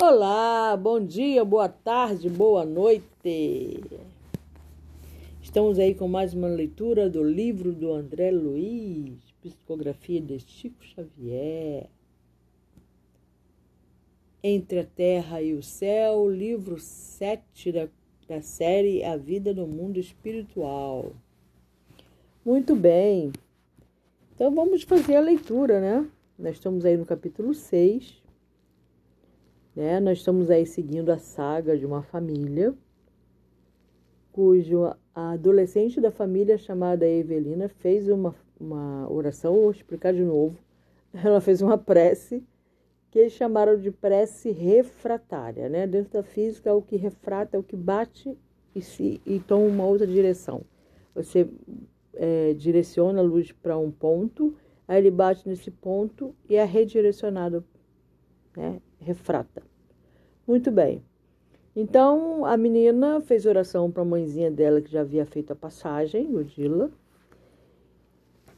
Olá, bom dia, boa tarde, boa noite. Estamos aí com mais uma leitura do livro do André Luiz, Psicografia de Chico Xavier. Entre a Terra e o Céu, livro 7 da, da série A Vida no Mundo Espiritual. Muito bem, então vamos fazer a leitura, né? Nós estamos aí no capítulo 6 né? Nós estamos aí seguindo a saga de uma família cujo a adolescente da família chamada Evelina fez uma, uma oração, vou explicar de novo. Ela fez uma prece que eles chamaram de prece refratária, né? Dentro da física, o que refrata é o que bate e, se, e toma uma outra direção. Você é, direciona a luz para um ponto, aí ele bate nesse ponto e é redirecionado, né? Refrata. Muito bem. Então a menina fez oração para a mãezinha dela que já havia feito a passagem, Odila,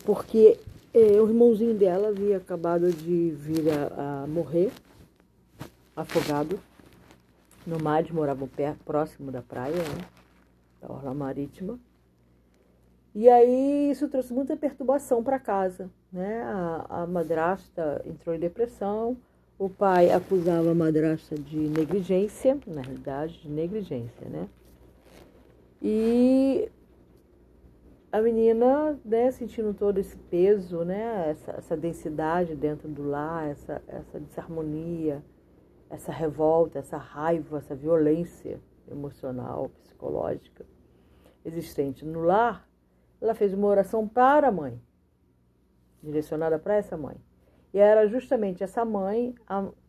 porque eh, o irmãozinho dela havia acabado de vir a, a morrer, afogado no mar, eles moravam perto, próximo da praia, né, da orla marítima. E aí isso trouxe muita perturbação para casa, né? A, a madrasta entrou em depressão, o pai acusava a madrasta de negligência, na realidade, de negligência, né? E a menina, né, sentindo todo esse peso, né, essa, essa densidade dentro do lar, essa, essa desarmonia, essa revolta, essa raiva, essa violência emocional, psicológica existente no lar, ela fez uma oração para a mãe, direcionada para essa mãe. E era justamente essa mãe,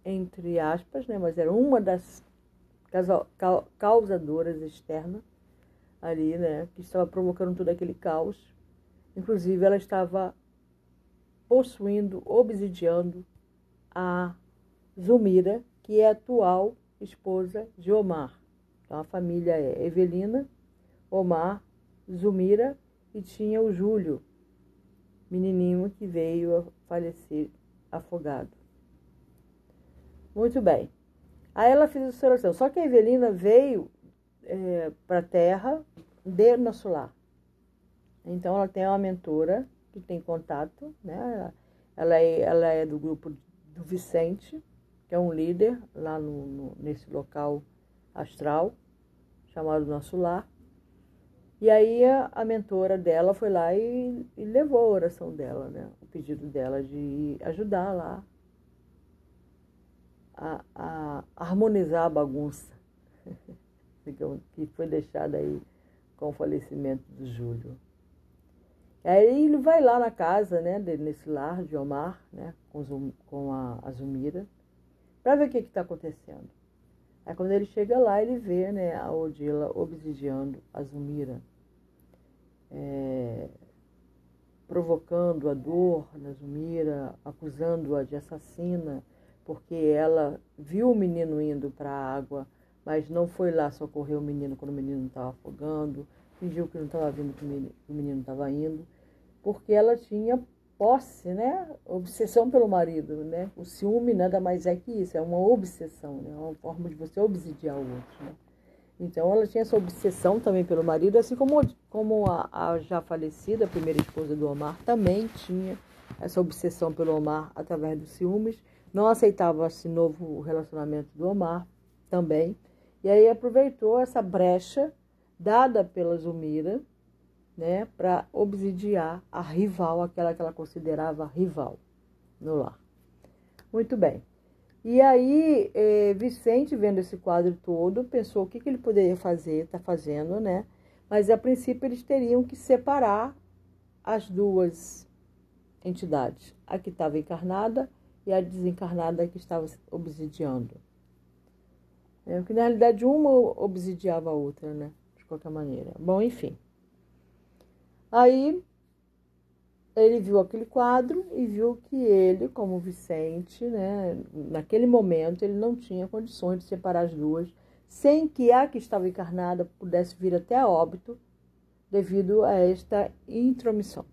entre aspas, né, mas era uma das causadoras externas ali, né, que estava provocando todo aquele caos. Inclusive, ela estava possuindo, obsidiando a Zumira, que é a atual esposa de Omar. Então, a família é Evelina, Omar, Zumira e tinha o Júlio, menininho que veio a falecer afogado. Muito bem. Aí ela fez essa oração. Só que a Evelina veio é, para a Terra de nosso lar. Então ela tem uma mentora que tem contato, né? Ela é, ela é do grupo do Vicente, que é um líder lá no, no nesse local astral, chamado Nosso Lar. E aí a, a mentora dela foi lá e, e, levou a oração dela, né? Pedido dela de ajudar lá a, a harmonizar a bagunça que foi deixada aí com o falecimento do Júlio. Aí ele vai lá na casa, né, nesse lar de Omar, né, com, com a, a Zumira, para ver o que está acontecendo. Aí quando ele chega lá, ele vê né, a Odila obsidiando a Zumira é, provocando a dor na Zumira, acusando-a de assassina, porque ela viu o menino indo para a água, mas não foi lá socorrer o menino quando o menino estava afogando, fingiu que não estava vindo que o menino estava indo, porque ela tinha posse, né? Obsessão pelo marido, né? O ciúme nada mais é que isso, é uma obsessão, né? É uma forma de você obsidiar o outro, né? Então ela tinha essa obsessão também pelo marido, assim como, como a, a já falecida, a primeira esposa do Omar, também tinha essa obsessão pelo Omar através dos ciúmes. Não aceitava esse novo relacionamento do Omar também. E aí aproveitou essa brecha dada pela Zumira, né, para obsidiar a rival, aquela que ela considerava rival no lar. Muito bem. E aí, é, Vicente, vendo esse quadro todo, pensou o que, que ele poderia fazer, está fazendo, né? Mas a princípio eles teriam que separar as duas entidades, a que estava encarnada e a desencarnada que estava obsidiando. É, porque na realidade uma obsidiava a outra, né? De qualquer maneira. Bom, enfim. Aí ele viu aquele quadro e viu que ele, como Vicente, né, naquele momento, ele não tinha condições de separar as duas, sem que a que estava encarnada pudesse vir até a óbito, devido a esta intromissão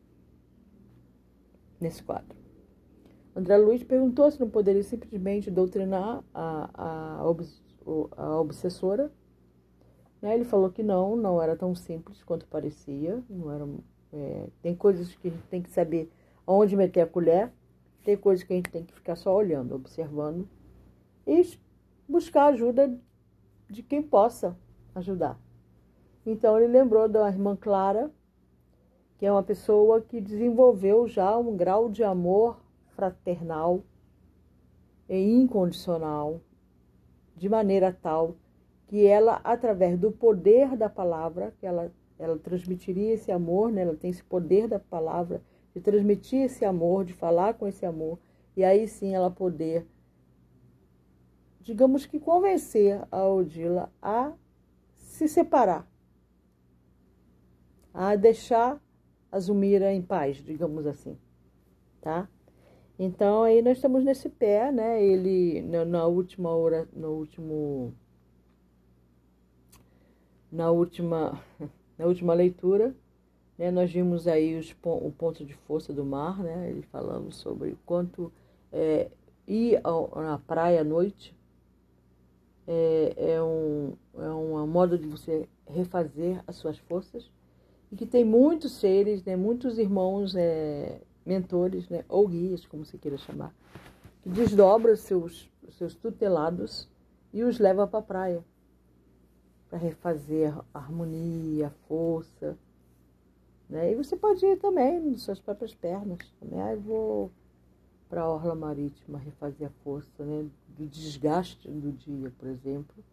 nesse quadro. André Luiz perguntou se não poderia simplesmente doutrinar a, a, a obsessora. Né? Ele falou que não, não era tão simples quanto parecia. Não era, é, tem coisas que a gente tem que saber onde meter a colher, tem coisas que a gente tem que ficar só olhando, observando e buscar ajuda de quem possa ajudar. Então ele lembrou da irmã Clara, que é uma pessoa que desenvolveu já um grau de amor fraternal e incondicional, de maneira tal que ela, através do poder da palavra, que ela, ela transmitiria esse amor, né? ela tem esse poder da palavra, de transmitir esse amor, de falar com esse amor, e aí sim ela poder, digamos que convencer a Odila a se separar, a deixar a Zumira em paz, digamos assim, tá? Então aí nós estamos nesse pé, né? Ele na, na última hora, no último na última na última leitura, né, nós vimos aí os, o ponto de força do mar, né? Ele falando sobre quanto é, ir ao, na praia à noite é, é, um, é um modo de você refazer as suas forças e que tem muitos seres, né, muitos irmãos é, mentores, né, ou guias, como se queira chamar, que desdobra seus, seus tutelados e os leva para a praia para refazer a harmonia, a força. Né? E você pode ir também nas suas próprias pernas. Também. Ah, vou para a orla marítima refazer a força né? do desgaste do dia, por exemplo.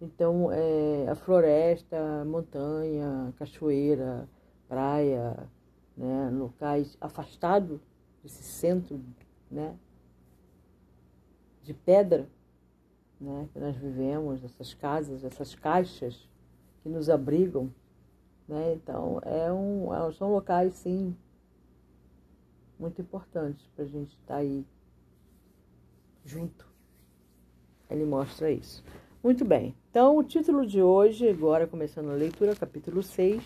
Então, é, a floresta, montanha, cachoeira, praia, né, locais afastados desse centro né, de pedra né, que nós vivemos, essas casas, essas caixas que nos abrigam. Né? Então, é um, é, são locais, sim, muito importantes para a gente estar tá aí junto. Ele mostra isso. Muito bem. Então, o título de hoje, agora começando a leitura, capítulo 6,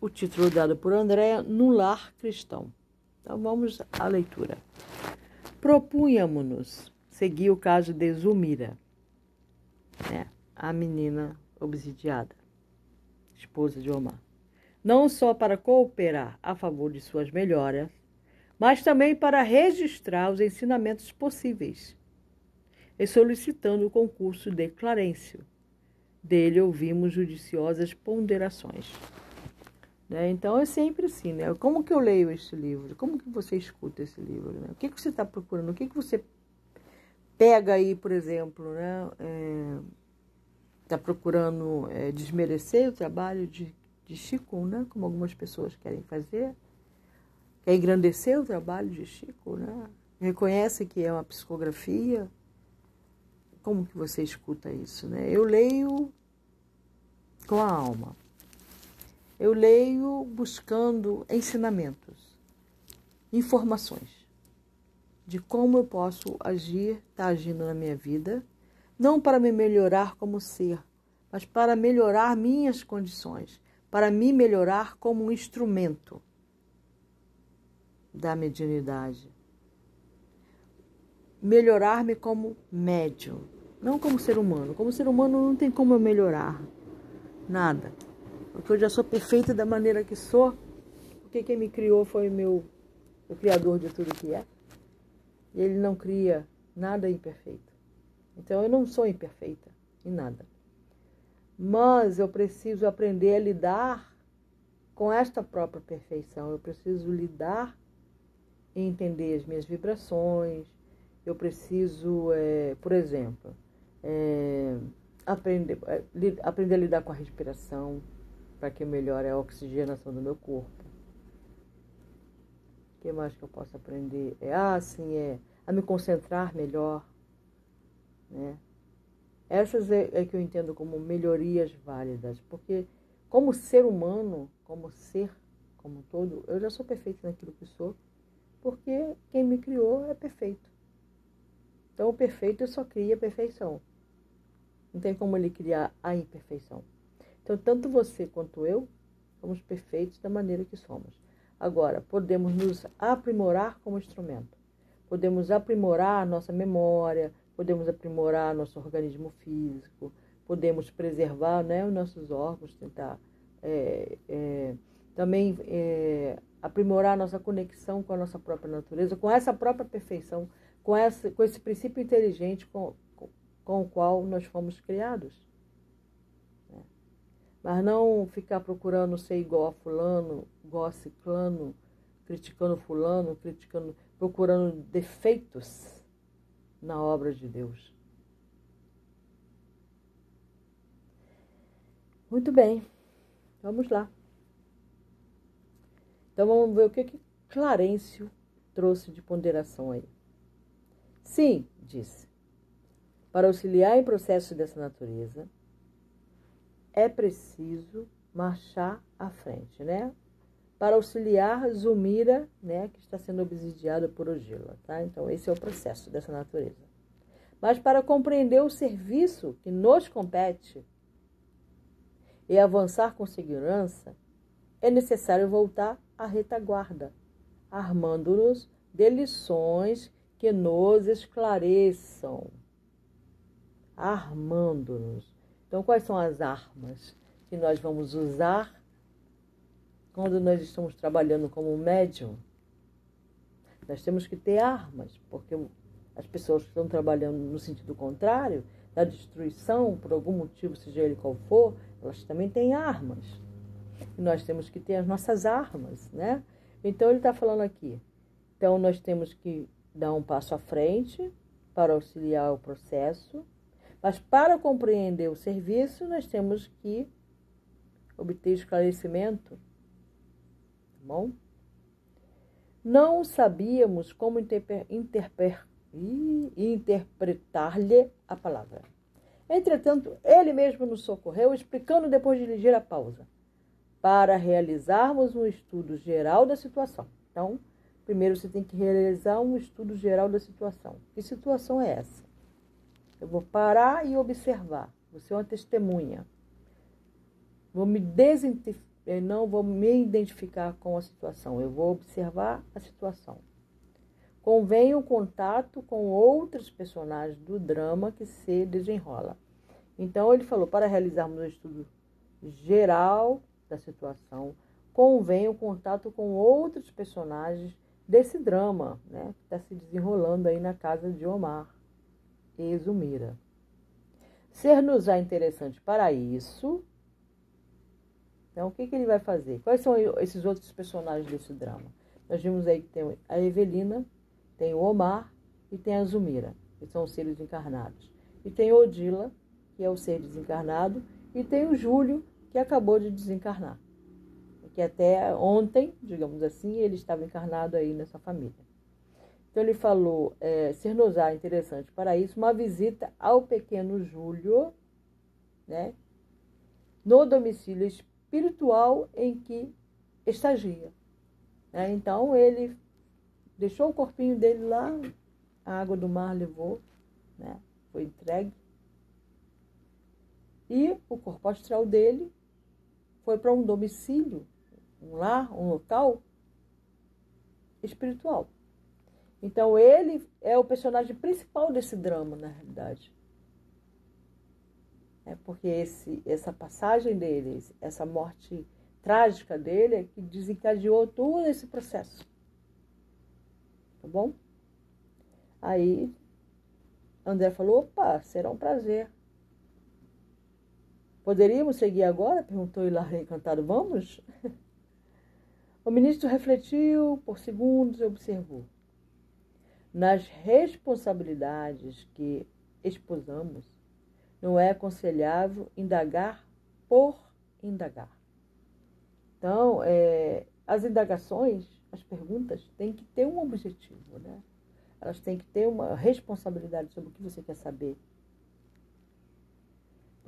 o título dado por André, No Lar Cristão. Então vamos à leitura. Propunhamos-nos seguir o caso de Zumira, né, a menina obsidiada, esposa de Omar. Não só para cooperar a favor de suas melhoras, mas também para registrar os ensinamentos possíveis, e solicitando o concurso de Clarencio. Dele ouvimos judiciosas ponderações. Né? Então é sempre assim, né? Como que eu leio este livro? Como que você escuta esse livro? Né? O que, que você está procurando? O que, que você pega aí, por exemplo, né? Está é, procurando é, desmerecer o trabalho de, de Chico, né? Como algumas pessoas querem fazer. Quer engrandecer o trabalho de Chico, né? Reconhece que é uma psicografia. Como que você escuta isso, né? Eu leio com a alma. Eu leio buscando ensinamentos, informações de como eu posso agir, estar tá agindo na minha vida, não para me melhorar como ser, mas para melhorar minhas condições, para me melhorar como um instrumento da mediunidade. Melhorar-me como médium, não como ser humano. Como ser humano não tem como eu melhorar nada porque eu já sou perfeita da maneira que sou, porque quem me criou foi meu, o Criador de tudo que é. E ele não cria nada imperfeito. Então eu não sou imperfeita em nada. Mas eu preciso aprender a lidar com esta própria perfeição. Eu preciso lidar e entender as minhas vibrações. Eu preciso, é, por exemplo, é, aprender, é, aprender a lidar com a respiração para que melhore a oxigenação do meu corpo. O que mais que eu posso aprender? É, ah, sim, é a me concentrar melhor, né? Essas é, é que eu entendo como melhorias válidas, porque como ser humano, como ser como todo, eu já sou perfeito naquilo que sou, porque quem me criou é perfeito. Então o perfeito só cria perfeição. Não tem como ele criar a imperfeição. Então, tanto você quanto eu somos perfeitos da maneira que somos. Agora, podemos nos aprimorar como instrumento. podemos aprimorar nossa memória, podemos aprimorar nosso organismo físico, podemos preservar né, os nossos órgãos, tentar é, é, também é, aprimorar nossa conexão com a nossa própria natureza, com essa própria perfeição, com, essa, com esse princípio inteligente com, com, com o qual nós fomos criados. Né? Mas não ficar procurando ser igual a fulano, igual a ciclano, criticando fulano, criticando, procurando defeitos na obra de Deus. Muito bem, vamos lá. Então vamos ver o que, que Clarencio trouxe de ponderação aí. Sim, disse, para auxiliar em processos dessa natureza, é preciso marchar à frente, né? Para auxiliar Zumira, né, que está sendo obsidiada por Ogila, tá? Então esse é o processo dessa natureza. Mas para compreender o serviço que nos compete, e avançar com segurança, é necessário voltar à retaguarda, armando-nos de lições que nos esclareçam. Armando-nos. Então, quais são as armas que nós vamos usar quando nós estamos trabalhando como médium? Nós temos que ter armas, porque as pessoas que estão trabalhando no sentido contrário, da destruição, por algum motivo, seja ele qual for, elas também têm armas. Nós temos que ter as nossas armas, né? Então ele está falando aqui. Então nós temos que dar um passo à frente para auxiliar o processo, mas para compreender o serviço nós temos que obter esclarecimento, tá bom? Não sabíamos como interpretar-lhe a palavra. Entretanto, ele mesmo nos socorreu, explicando depois de ligeira pausa, para realizarmos um estudo geral da situação. Então, primeiro você tem que realizar um estudo geral da situação. Que situação é essa? Eu vou parar e observar. Você é uma testemunha. Vou me eu não vou me identificar com a situação, eu vou observar a situação. Convém o contato com outros personagens do drama que se desenrola. Então, ele falou: para realizarmos um estudo geral da situação, convém o contato com outros personagens desse drama né, que está se desenrolando aí na casa de Omar e Zumira. Ser-nos-á interessante para isso. Então, o que, que ele vai fazer? Quais são esses outros personagens desse drama? Nós vimos aí que tem a Evelina, tem o Omar e tem a Zumira, que são os seres encarnados. E tem Odila, que é o ser desencarnado, e tem o Júlio, que acabou de desencarnar. Que até ontem, digamos assim, ele estava encarnado aí nessa família. Então ele falou, é, ser nos interessante para isso, uma visita ao pequeno Júlio, né, no domicílio espiritual em que estagia. Né? Então ele deixou o corpinho dele lá, a água do mar levou, né? foi entregue. E o corpo astral dele foi para um domicílio, um lar, um local espiritual. Então ele é o personagem principal desse drama, na realidade. É porque esse, essa passagem dele, essa morte trágica dele, é que desencadeou todo esse processo tá bom? Aí André falou: opa, será um prazer. Poderíamos seguir agora? Perguntou Hilário encantado. Vamos? O ministro refletiu por segundos e observou. Nas responsabilidades que exposamos, não é aconselhável indagar por indagar. Então, é, as indagações as perguntas têm que ter um objetivo, né? Elas têm que ter uma responsabilidade sobre o que você quer saber.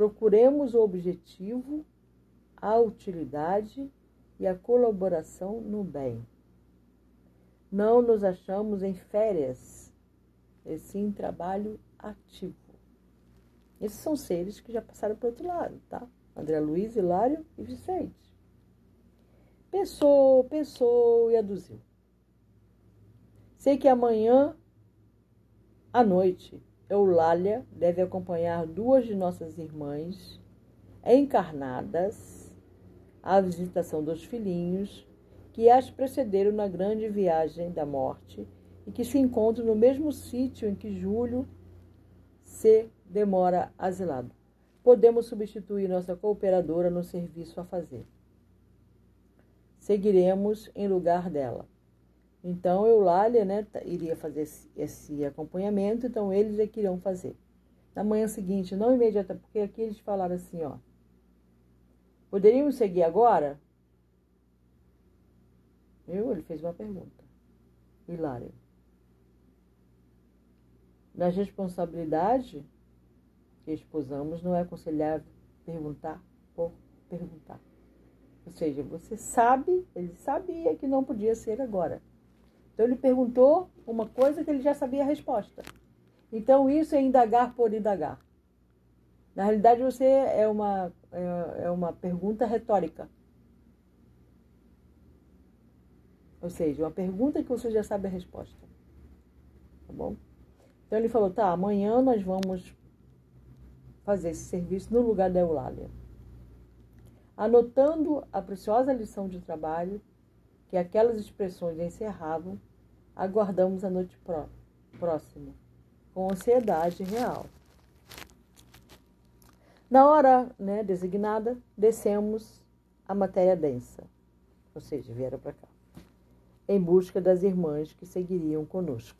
Procuremos o objetivo, a utilidade e a colaboração no bem. Não nos achamos em férias, e sim em trabalho ativo. Esses são seres que já passaram para o outro lado, tá? André Luiz, Hilário e Vicente. Pensou, pensou e aduziu. Sei que amanhã À noite, Eulália deve acompanhar duas de nossas irmãs encarnadas à visitação dos filhinhos que as precederam na grande viagem da morte e que se encontram no mesmo sítio em que Júlio se demora asilado. Podemos substituir nossa cooperadora no serviço a fazer. Seguiremos em lugar dela. Então, Eulália né, iria fazer esse, esse acompanhamento, então eles é que irão fazer. Na manhã seguinte, não imediata, porque aqui eles falaram assim, ó. Poderíamos seguir agora? Eu, ele fez uma pergunta. Hilário. Nas responsabilidades que exposamos, não é aconselhável perguntar por perguntar. Ou seja, você sabe, ele sabia que não podia ser agora. Então ele perguntou uma coisa que ele já sabia a resposta. Então isso é indagar por indagar. Na realidade, você é uma, é, é uma pergunta retórica. Ou seja, uma pergunta que você já sabe a resposta. Tá bom? Então ele falou: tá, amanhã nós vamos fazer esse serviço no lugar da Eulália. Anotando a preciosa lição de trabalho que aquelas expressões encerravam, aguardamos a noite pró próxima, com ansiedade real. Na hora né, designada, descemos a matéria densa, ou seja, vieram para cá, em busca das irmãs que seguiriam conosco.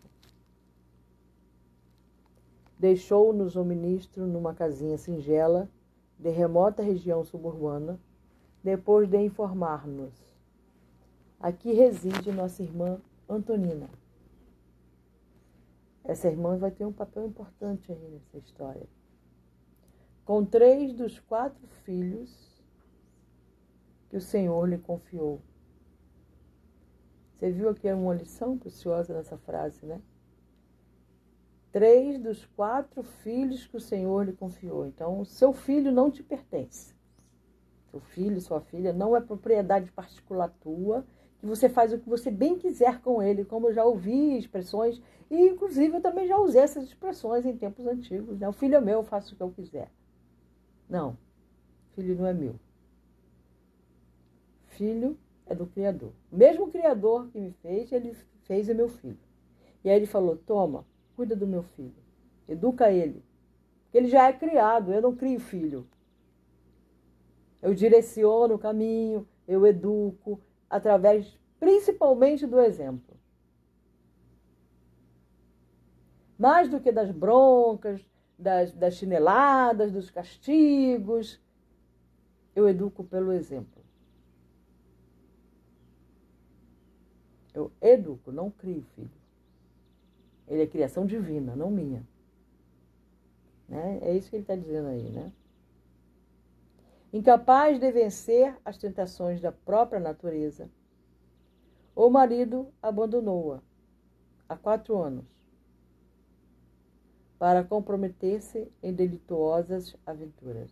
Deixou-nos o ministro numa casinha singela de remota região suburbana, depois de informar-nos. Aqui reside nossa irmã Antonina. Essa irmã vai ter um papel importante aí nessa história. Com três dos quatro filhos que o Senhor lhe confiou. Você viu aqui uma lição preciosa nessa frase, né? três dos quatro filhos que o Senhor lhe confiou. Então, seu filho não te pertence. Seu filho, sua filha, não é propriedade particular tua, que você faz o que você bem quiser com ele, como eu já ouvi expressões, e inclusive eu também já usei essas expressões em tempos antigos. Né? O filho é meu, eu faço o que eu quiser. Não, filho não é meu. Filho é do Criador. O mesmo Criador que me fez, ele fez o meu filho. E aí ele falou: toma, cuida do meu filho, educa ele. Ele já é criado, eu não crio filho. Eu direciono o caminho, eu educo, através principalmente do exemplo. Mais do que das broncas, das, das chineladas, dos castigos, eu educo pelo exemplo. Eu educo, não crio filho. Ele é criação divina, não minha. Né? É isso que ele está dizendo aí, né? Incapaz de vencer as tentações da própria natureza, o marido abandonou-a há quatro anos para comprometer-se em delituosas aventuras.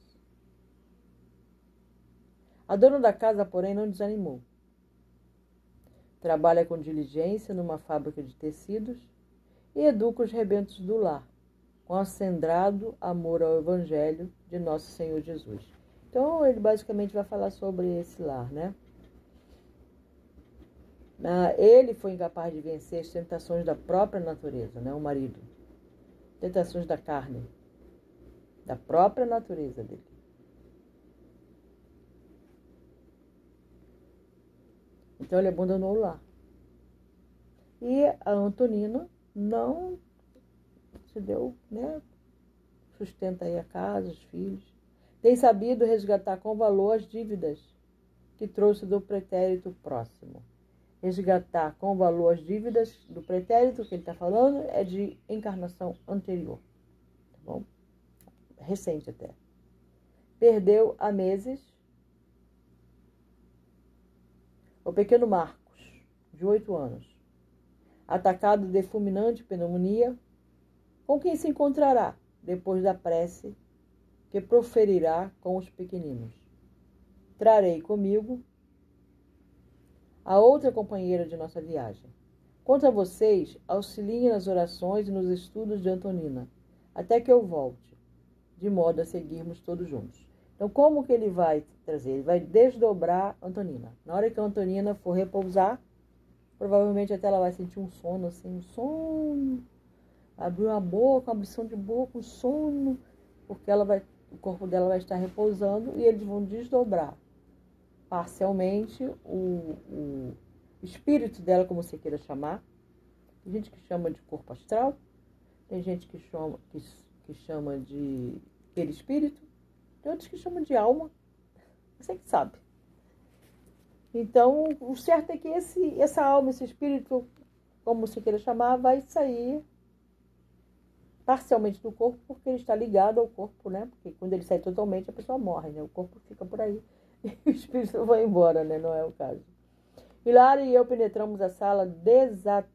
A dona da casa, porém, não desanimou. Trabalha com diligência numa fábrica de tecidos e educa os rebentos do lar, com acendrado amor ao Evangelho de Nosso Senhor Jesus. Então, ele basicamente vai falar sobre esse lar, né? Ele foi incapaz de vencer as tentações da própria natureza, né? O marido. Tentações da carne, da própria natureza dele. Então ele abandonou o lar. E a Antonina não se deu, né? Sustenta aí a casa, os filhos. Tem sabido resgatar com valor as dívidas que trouxe do pretérito próximo. Resgatar com valor as dívidas do pretérito que ele está falando é de encarnação anterior. Tá bom? Recente até. Perdeu há meses o pequeno Marcos, de oito anos atacado de fulminante pneumonia, com quem se encontrará depois da prece que proferirá com os pequeninos. Trarei comigo a outra companheira de nossa viagem, Quanto a vocês, auxiliem nas orações e nos estudos de Antonina, até que eu volte, de modo a seguirmos todos juntos. Então, como que ele vai trazer? Ele vai desdobrar Antonina. Na hora que a Antonina for repousar, provavelmente até ela vai sentir um sono, assim, um sono. Abriu a boca, uma abrição de boca, um sono, porque ela vai, o corpo dela vai estar repousando e eles vão desdobrar parcialmente o, o espírito dela, como você queira chamar. Tem gente que chama de corpo astral, tem gente que chama, que, que chama de perispírito, tem outros que chamam de alma. Você que sabe. Então, o certo é que esse, essa alma, esse espírito, como você queira chamar, vai sair parcialmente do corpo, porque ele está ligado ao corpo, né? Porque quando ele sai totalmente, a pessoa morre, né? O corpo fica por aí e o espírito vai embora, né? Não é o caso. Hilário e eu penetramos a sala desataviada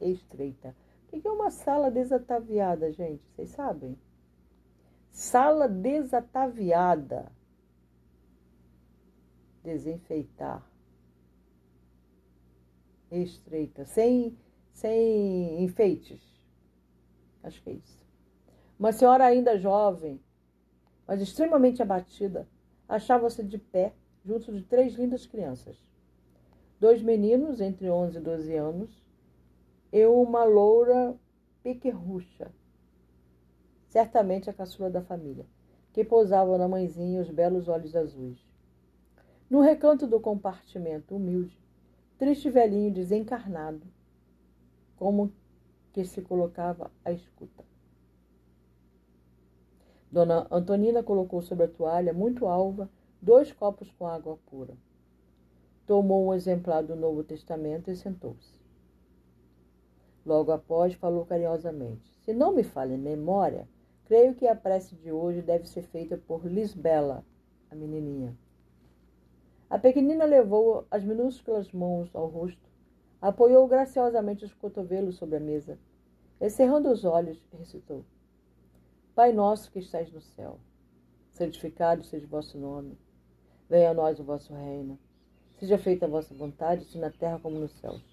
e estreita. O que é uma sala desataviada, gente? Vocês sabem? Sala desataviada. Desenfeitar. Estreita. Sem, sem enfeites. Acho que é isso. Uma senhora ainda jovem, mas extremamente abatida, achava-se de pé junto de três lindas crianças. Dois meninos entre 11 e 12 anos e uma loura pequerrucha certamente a caçula da família, que pousava na mãezinha os belos olhos azuis. No recanto do compartimento humilde, triste velhinho desencarnado, como que se colocava à escuta. Dona Antonina colocou sobre a toalha, muito alva, dois copos com água pura. Tomou um exemplar do Novo Testamento e sentou-se. Logo após, falou carinhosamente: Se não me falha em memória, Creio que a prece de hoje deve ser feita por Lisbela, a menininha. A pequenina levou as minúsculas mãos ao rosto, apoiou graciosamente os cotovelos sobre a mesa e, cerrando os olhos, recitou: Pai nosso que estais no céu, santificado seja o vosso nome. Venha a nós o vosso reino. Seja feita a vossa vontade, assim na terra como nos céus.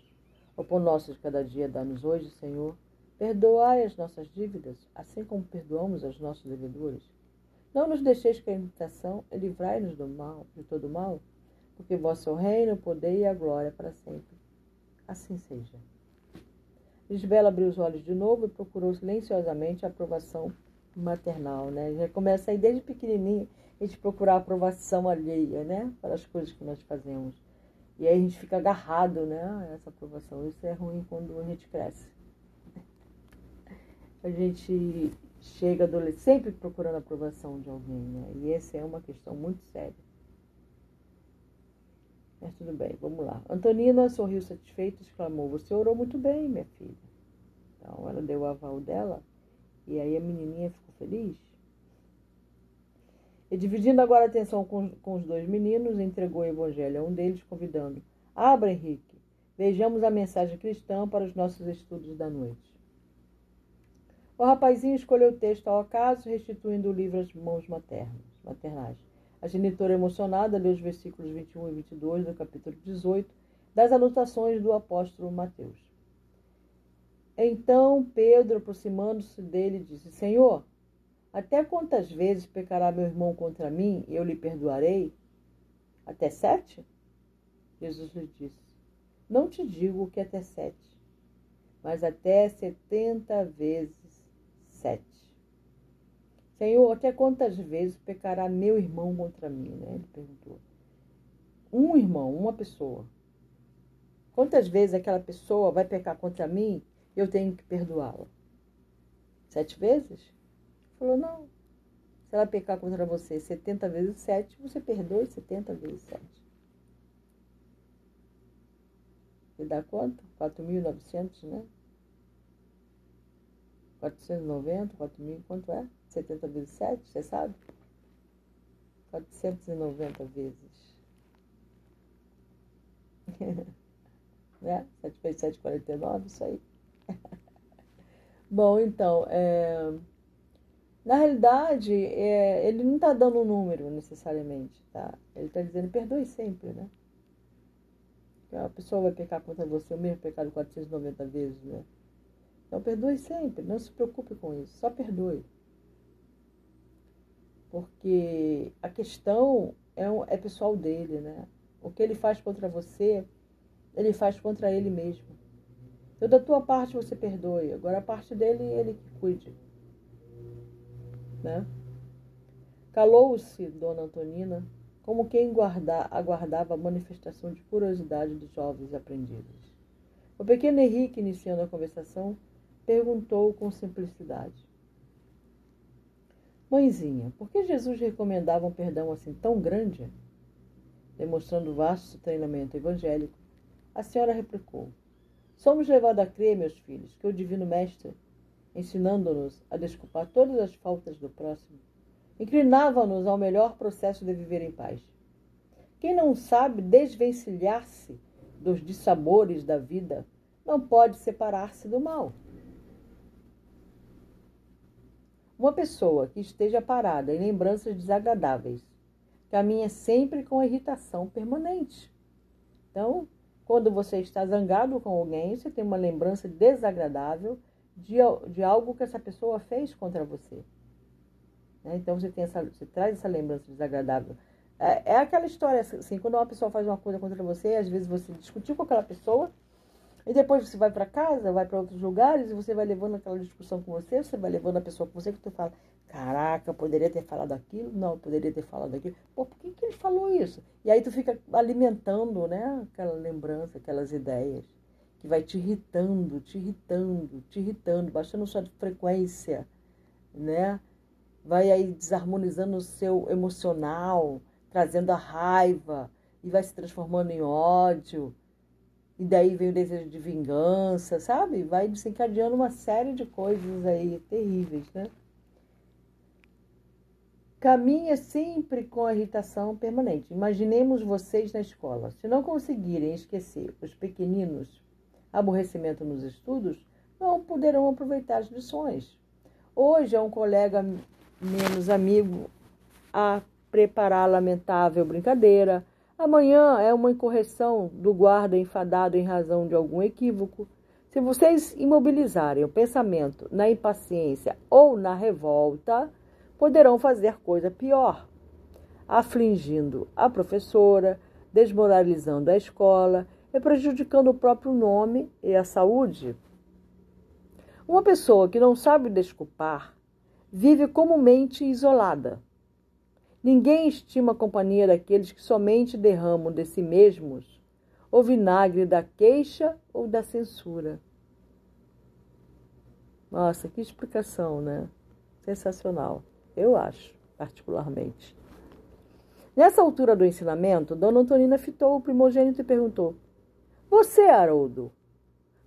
O pão nosso de cada dia dá-nos hoje, Senhor Perdoai as nossas dívidas, assim como perdoamos aos nossos devedores. Não nos deixeis cair em tentação e livrai-nos do mal, de todo mal, porque vosso reino, o poder e a glória para sempre. Assim seja. Lisbela abriu os olhos de novo e procurou silenciosamente a aprovação maternal, né? Já começa aí desde pequenininho a gente procurar a aprovação alheia, né? Para as coisas que nós fazemos. E aí a gente fica agarrado, né? Essa aprovação. Isso é ruim quando a gente cresce a gente chega sempre procurando a aprovação de alguém, né? E essa é uma questão muito séria. Mas tudo bem, vamos lá. Antonina sorriu satisfeita e exclamou: Você orou muito bem, minha filha. Então ela deu o aval dela e aí a menininha ficou feliz. E dividindo agora a atenção com, com os dois meninos, entregou o evangelho a um deles, convidando: Abra, Henrique, vejamos a mensagem cristã para os nossos estudos da noite. O rapazinho escolheu o texto ao acaso, restituindo o livro às mãos maternas, maternais. A genitora emocionada leu os versículos 21 e 22 do capítulo 18 das anotações do apóstolo Mateus. Então Pedro, aproximando-se dele, disse: Senhor, até quantas vezes pecará meu irmão contra mim e eu lhe perdoarei? Até sete? Jesus lhe disse: Não te digo que até sete, mas até setenta vezes sete. Senhor, até quantas vezes pecará meu irmão contra mim? Né? Ele perguntou. Um irmão, uma pessoa. Quantas vezes aquela pessoa vai pecar contra mim eu tenho que perdoá-la? Sete vezes? Ele falou, não. Se ela pecar contra você 70 vezes 7, você perdoe 70 vezes 7. Você dá quanto? 4.900, né? 490, 4 mil, quanto é? 70 vezes 7, você sabe? 490 vezes. né? 7 vezes 7, 49, isso aí. Bom, então, é... na realidade, é... ele não está dando um número necessariamente, tá? Ele está dizendo perdoe sempre, né? A pessoa vai pecar contra você o mesmo pecado 490 vezes, né? Então perdoe sempre, não se preocupe com isso, só perdoe. Porque a questão é, é pessoal dele, né? O que ele faz contra você, ele faz contra ele mesmo. Então, da tua parte você perdoe, agora a parte dele, ele que cuide. Né? Calou-se Dona Antonina, como quem guarda, aguardava a manifestação de curiosidade dos jovens aprendizes. O pequeno Henrique, iniciando a conversação, perguntou com simplicidade: Mãezinha, por que Jesus recomendava um perdão assim tão grande? Demonstrando vasto treinamento evangélico, a senhora replicou: Somos levados a crer, meus filhos, que o Divino Mestre, ensinando-nos a desculpar todas as faltas do próximo, inclinava-nos ao melhor processo de viver em paz. Quem não sabe desvencilhar-se dos dissabores da vida não pode separar-se do mal. Uma pessoa que esteja parada em lembranças desagradáveis caminha sempre com irritação permanente. Então, quando você está zangado com alguém, você tem uma lembrança desagradável de, de algo que essa pessoa fez contra você. Né? Então você, tem essa, você traz essa lembrança desagradável. É, é aquela história assim, quando uma pessoa faz uma coisa contra você, às vezes você discutiu com aquela pessoa, e depois você vai para casa, vai para outros lugares, e você vai levando aquela discussão com você, você vai levando a pessoa com você, que tu fala, caraca, poderia ter falado aquilo, não, poderia ter falado aquilo. Pô, por que, que ele falou isso? E aí tu fica alimentando, né, aquela lembrança, aquelas ideias, que vai te irritando, te irritando, te irritando, baixando sua frequência, né? Vai aí desarmonizando o seu emocional, trazendo a raiva, e vai se transformando em ódio e daí vem o desejo de vingança, sabe? Vai desencadeando uma série de coisas aí terríveis, né? Caminha sempre com a irritação permanente. Imaginemos vocês na escola. Se não conseguirem esquecer os pequeninos aborrecimento nos estudos, não poderão aproveitar as lições. Hoje é um colega menos amigo a preparar a lamentável brincadeira, Amanhã é uma incorreção do guarda enfadado em razão de algum equívoco. Se vocês imobilizarem o pensamento na impaciência ou na revolta, poderão fazer coisa pior, afligindo a professora, desmoralizando a escola e prejudicando o próprio nome e a saúde. Uma pessoa que não sabe desculpar vive comumente isolada Ninguém estima a companhia daqueles que somente derramam de si mesmos o vinagre da queixa ou da censura. Nossa, que explicação, né? Sensacional, eu acho, particularmente. Nessa altura do ensinamento, Dona Antonina fitou o primogênito e perguntou: Você, Haroldo,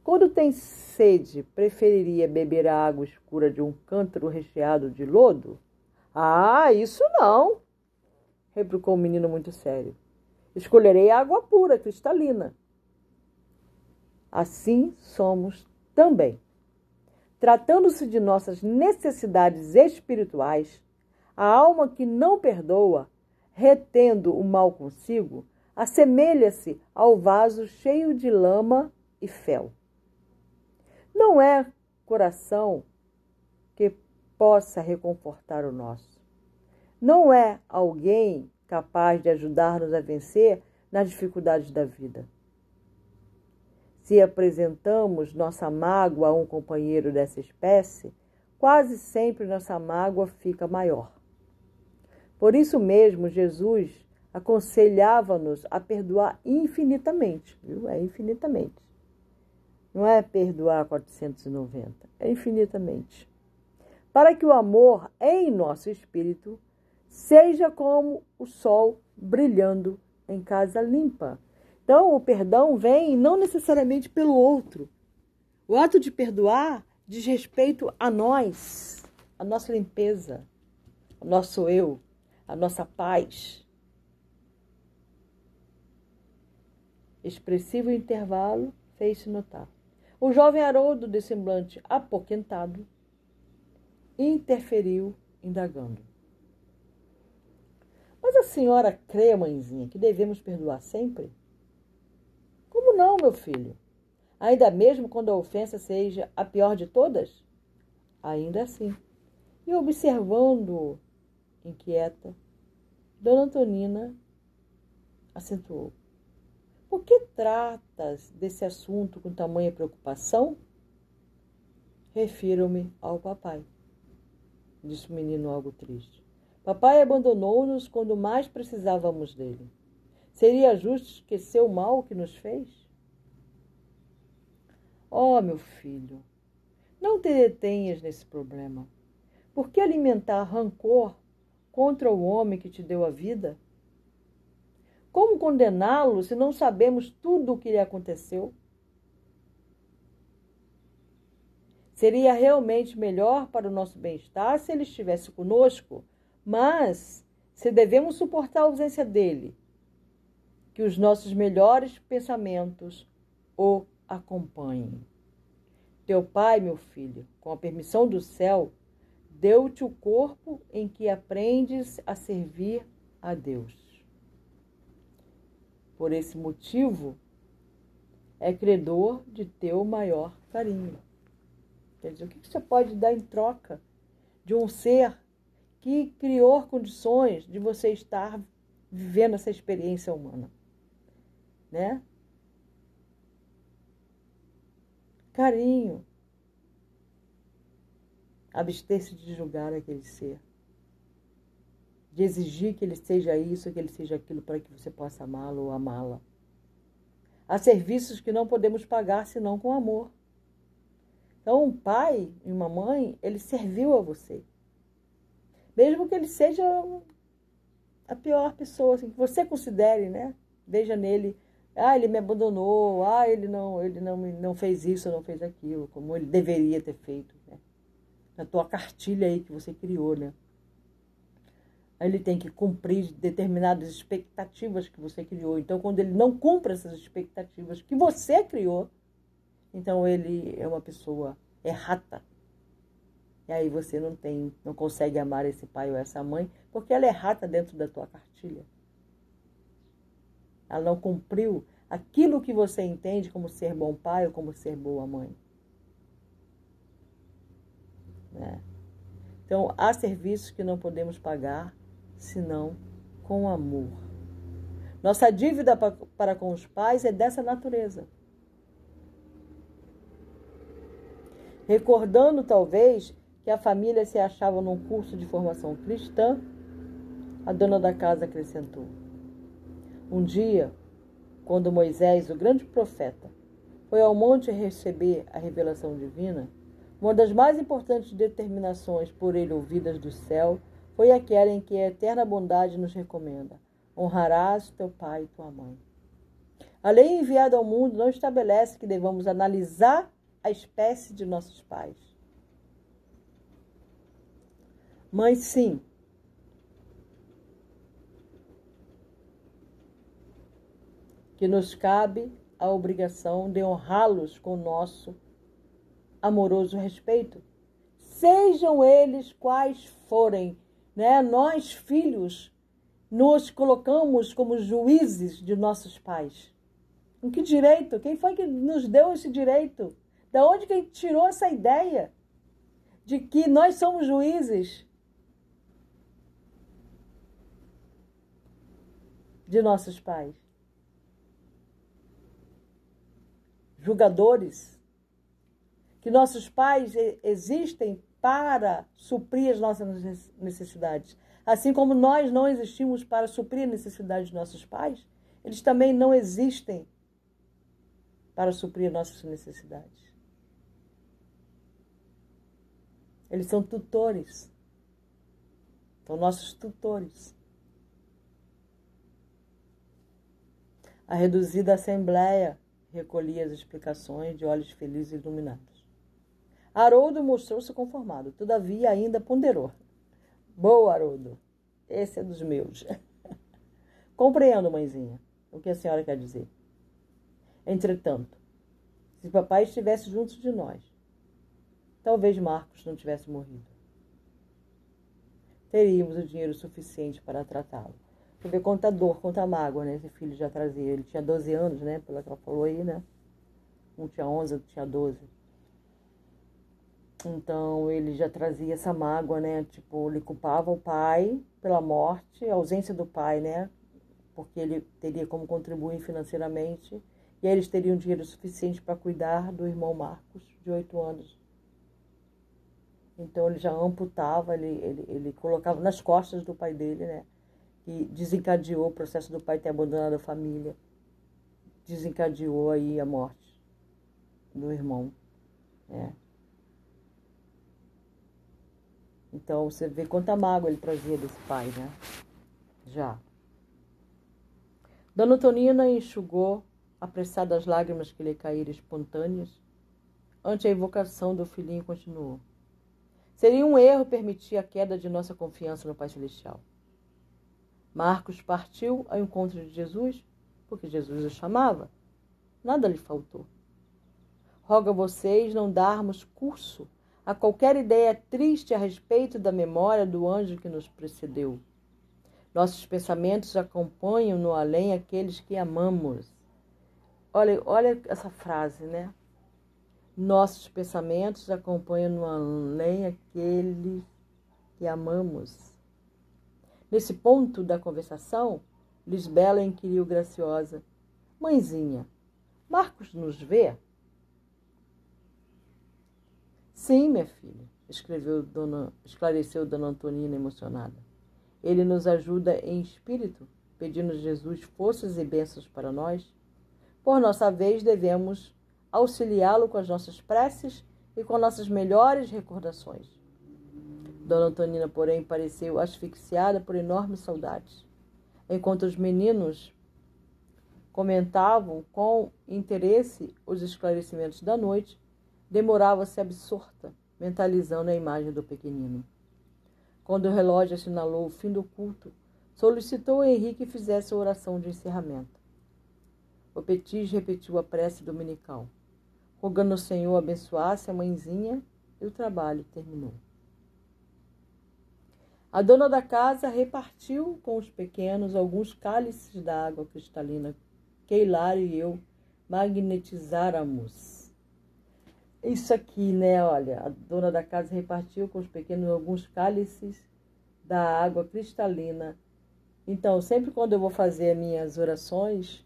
quando tem sede, preferiria beber a água escura de um cântaro recheado de lodo? Ah, isso não, replicou o menino muito sério. Escolherei água pura, cristalina. Assim somos também. Tratando-se de nossas necessidades espirituais, a alma que não perdoa, retendo o mal consigo, assemelha-se ao vaso cheio de lama e fel. Não é coração que possa reconfortar o nosso não é alguém capaz de ajudar-nos a vencer nas dificuldades da vida. Se apresentamos nossa mágoa a um companheiro dessa espécie, quase sempre nossa mágoa fica maior. Por isso mesmo, Jesus aconselhava-nos a perdoar infinitamente, viu? É infinitamente. Não é perdoar 490, é infinitamente. Para que o amor em nosso espírito seja como o sol brilhando em casa limpa. Então, o perdão vem não necessariamente pelo outro. O ato de perdoar diz respeito a nós, a nossa limpeza, o nosso eu, a nossa paz. Expressivo intervalo fez-se notar. O jovem Haroldo, de semblante apoquentado, interferiu, indagando. Mas a senhora crê, mãezinha, que devemos perdoar sempre? Como não, meu filho? Ainda mesmo quando a ofensa seja a pior de todas? Ainda assim. E observando, inquieta, Dona Antonina acentuou. Por que tratas desse assunto com tamanha preocupação? Refiro-me ao papai, disse o menino algo triste. Papai abandonou-nos quando mais precisávamos dele. Seria justo esquecer o mal que nos fez? Oh, meu filho, não te detenhas nesse problema. Por que alimentar rancor contra o homem que te deu a vida? Como condená-lo se não sabemos tudo o que lhe aconteceu? Seria realmente melhor para o nosso bem-estar se ele estivesse conosco, mas se devemos suportar a ausência dele, que os nossos melhores pensamentos o acompanhem. Teu pai, meu filho, com a permissão do céu, deu-te o corpo em que aprendes a servir a Deus. Por esse motivo, é credor de teu maior carinho. Quer dizer, o que você pode dar em troca de um ser que criou condições de você estar vivendo essa experiência humana? Né? Carinho. Abster-se de julgar aquele ser. De exigir que ele seja isso, que ele seja aquilo para que você possa amá-lo ou amá-la. Há serviços que não podemos pagar senão com amor. Então, um pai e uma mãe, ele serviu a você. Mesmo que ele seja a pior pessoa, assim, que você considere, né? Veja nele, ah, ele me abandonou, ah, ele não, ele não, não fez isso, não fez aquilo, como ele deveria ter feito, né? Na tua cartilha aí que você criou, né? Ele tem que cumprir determinadas expectativas que você criou. Então, quando ele não cumpre essas expectativas que você criou, então ele é uma pessoa errata. E aí você não tem, não consegue amar esse pai ou essa mãe, porque ela é errata dentro da tua cartilha. Ela não cumpriu aquilo que você entende como ser bom pai ou como ser boa mãe. Né? Então, há serviços que não podemos pagar senão com amor. Nossa dívida para com os pais é dessa natureza. recordando talvez que a família se achava num curso de formação cristã, a dona da casa acrescentou: Um dia, quando Moisés, o grande profeta, foi ao monte receber a revelação divina, uma das mais importantes determinações por ele ouvidas do céu foi aquela em que a eterna bondade nos recomenda: honrarás teu pai e tua mãe. A lei enviada ao mundo não estabelece que devamos analisar a espécie de nossos pais. Mas sim, que nos cabe a obrigação de honrá-los com nosso amoroso respeito. Sejam eles quais forem, né? Nós, filhos, nos colocamos como juízes de nossos pais. Com que direito? Quem foi que nos deu esse direito? Da onde que tirou essa ideia de que nós somos juízes de nossos pais? Julgadores? Que nossos pais existem para suprir as nossas necessidades. Assim como nós não existimos para suprir a necessidade de nossos pais, eles também não existem para suprir nossas necessidades. Eles são tutores. São nossos tutores. A reduzida assembleia recolhia as explicações de olhos felizes e iluminados. Haroldo mostrou-se conformado, todavia ainda ponderou. Boa, Haroldo. Esse é dos meus. Compreendo, mãezinha, o que a senhora quer dizer. Entretanto, se papai estivesse junto de nós, talvez Marcos não tivesse morrido. Teríamos o dinheiro suficiente para tratá-lo. Você vê quanta dor, quanta mágoa, né? Esse filho já trazia. Ele tinha 12 anos, né? Pelo que ela falou aí, né? Um tinha 11, outro tinha 12. Então ele já trazia essa mágoa, né? Tipo, ele culpava o pai pela morte, a ausência do pai, né? Porque ele teria como contribuir financeiramente. E aí eles teriam dinheiro suficiente para cuidar do irmão Marcos, de 8 anos. Então ele já amputava, ele, ele, ele colocava nas costas do pai dele, né? Que desencadeou o processo do pai ter abandonado a família. Desencadeou aí a morte do irmão. Né? Então você vê quanta mágoa ele trazia desse pai, né? Já. Dona Tonina enxugou apressadas lágrimas que lhe caíram espontâneas. Ante a invocação do filhinho, continuou. Seria um erro permitir a queda de nossa confiança no Pai Celestial. Marcos partiu ao encontro de Jesus porque Jesus o chamava. Nada lhe faltou. Roga a vocês não darmos curso a qualquer ideia triste a respeito da memória do anjo que nos precedeu. Nossos pensamentos acompanham no além aqueles que amamos. Olha, olha essa frase, né? Nossos pensamentos acompanham no além aqueles que amamos. Nesse ponto da conversação, Lisbela inquiriu graciosa: Mãezinha, Marcos nos vê? Sim, minha filha, escreveu dona, esclareceu Dona Antonina emocionada. Ele nos ajuda em espírito, pedindo a Jesus forças e bênçãos para nós. Por nossa vez, devemos auxiliá-lo com as nossas preces e com nossas melhores recordações. Dona Antonina, porém, pareceu asfixiada por enormes saudades. Enquanto os meninos comentavam com interesse os esclarecimentos da noite, demorava-se absorta, mentalizando a imagem do pequenino. Quando o relógio assinalou o fim do culto, solicitou a Henrique que fizesse a oração de encerramento. O Petis repetiu a prece dominical, rogando ao Senhor abençoasse a mãezinha e o trabalho terminou. A dona da casa repartiu com os pequenos alguns cálices d'água cristalina que Hilário e eu magnetizáramos isso aqui, né? Olha, a dona da casa repartiu com os pequenos alguns cálices da água cristalina. Então, sempre quando eu vou fazer minhas orações,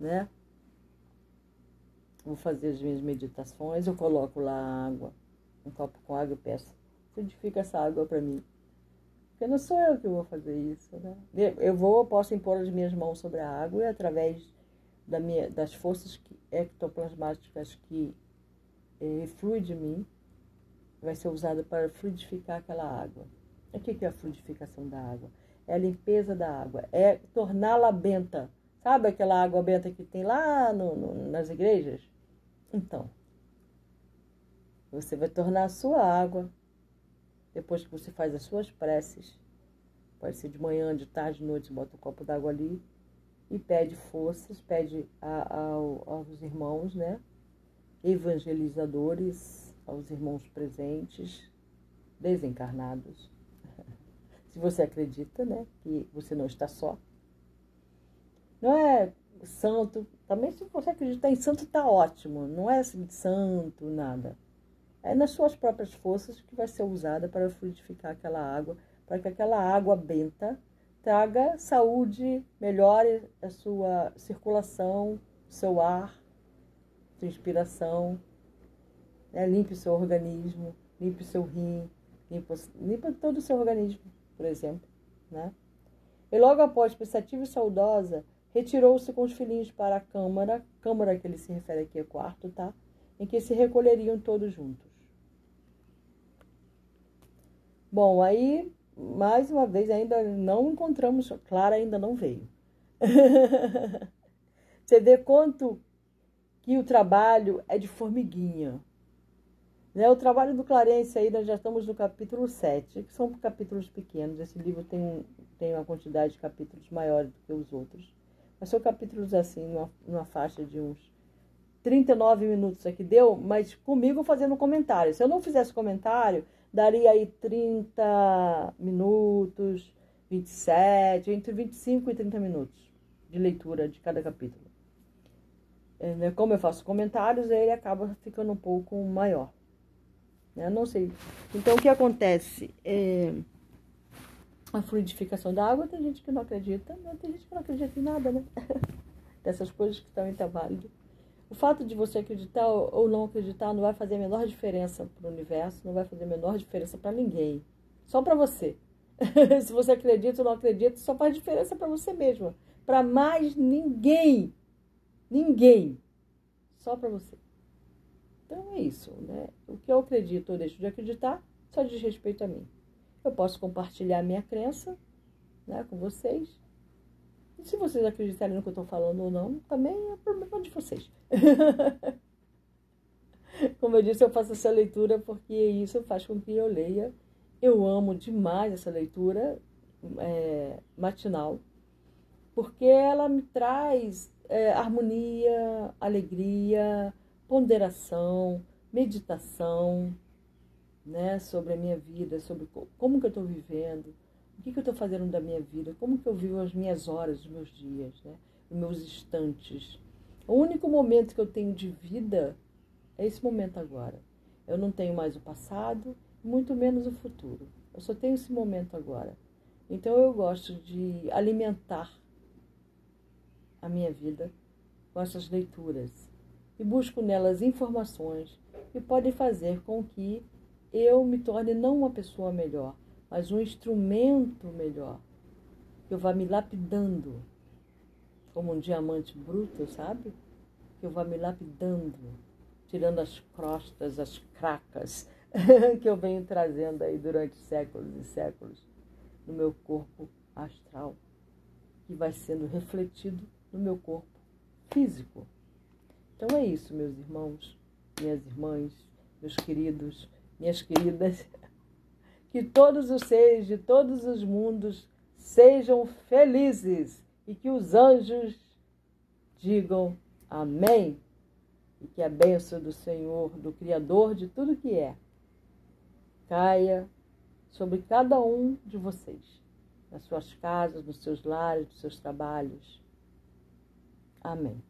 né? Vou fazer as minhas meditações, eu coloco lá água, um copo com água e peço, frutifica essa água para mim. Porque não sou eu que vou fazer isso, né? Eu vou, posso impor as minhas mãos sobre a água e através da minha, das forças ectoplasmáticas que e flui de mim, vai ser usada para fluidificar aquela água. O que é a fluidificação da água? É a limpeza da água, é torná-la benta. Sabe aquela água benta que tem lá no, no, nas igrejas? Então, você vai tornar a sua água, depois que você faz as suas preces, pode ser de manhã, de tarde, de noite, bota um copo d'água ali e pede forças, pede a, a, aos irmãos, né? evangelizadores aos irmãos presentes, desencarnados. Se você acredita, né, que você não está só. Não é santo, também se você acreditar em santo está ótimo, não é assim santo, nada. É nas suas próprias forças que vai ser usada para fluidificar aquela água, para que aquela água benta traga saúde, melhore a sua circulação, seu ar, sua inspiração, né? limpe o seu organismo, limpe o seu rim, limpa, limpa todo o seu organismo, por exemplo. Né? E logo após, pensativa e saudosa, retirou-se com os filhinhos para a câmara, câmara que ele se refere aqui é quarto, tá? Em que se recolheriam todos juntos. Bom, aí, mais uma vez, ainda não encontramos, Clara ainda não veio. Você vê quanto que o trabalho é de formiguinha. Né? O trabalho do Clarence aí, nós já estamos no capítulo 7, que são capítulos pequenos. Esse livro tem, tem uma quantidade de capítulos maiores do que os outros. Mas são capítulos assim, numa, numa faixa de uns 39 minutos aqui deu, mas comigo fazendo comentário. Se eu não fizesse comentário, daria aí 30 minutos, 27, entre 25 e 30 minutos de leitura de cada capítulo. É, né, como eu faço comentários, ele acaba ficando um pouco maior. Né? Não sei. Então, o que acontece? É, a fluidificação da água, tem gente que não acredita, mas tem gente que não acredita em nada, né? Dessas coisas que também está válido. O fato de você acreditar ou não acreditar não vai fazer a menor diferença para o universo, não vai fazer a menor diferença para ninguém. Só para você. Se você acredita ou não acredita, só faz diferença para você mesma. Para mais ninguém. Ninguém. Só para você. Então é isso, né? O que eu acredito ou deixo de acreditar só diz respeito a mim. Eu posso compartilhar minha crença né, com vocês. Se vocês acreditarem no que eu estou falando ou não, também é problema de vocês. Como eu disse, eu faço essa leitura porque isso faz com que eu leia. Eu amo demais essa leitura é, matinal, porque ela me traz é, harmonia, alegria, ponderação, meditação, né, sobre a minha vida, sobre como que eu estou vivendo, o que, que eu estou fazendo da minha vida, como que eu vivo as minhas horas, os meus dias, né, os meus instantes. O único momento que eu tenho de vida é esse momento agora. Eu não tenho mais o passado, muito menos o futuro. Eu só tenho esse momento agora. Então eu gosto de alimentar a minha vida com essas leituras e busco nelas informações que podem fazer com que eu me torne não uma pessoa melhor, mas um instrumento melhor. Que eu vá me lapidando como um diamante bruto, sabe? Que eu vá me lapidando, tirando as crostas, as cracas que eu venho trazendo aí durante séculos e séculos no meu corpo astral, que vai sendo refletido no meu corpo físico. Então é isso, meus irmãos, minhas irmãs, meus queridos minhas queridas, que todos os seres de todos os mundos sejam felizes e que os anjos digam amém e que a bênção do Senhor, do Criador de tudo que é, caia sobre cada um de vocês, nas suas casas, nos seus lares, nos seus trabalhos. Amém.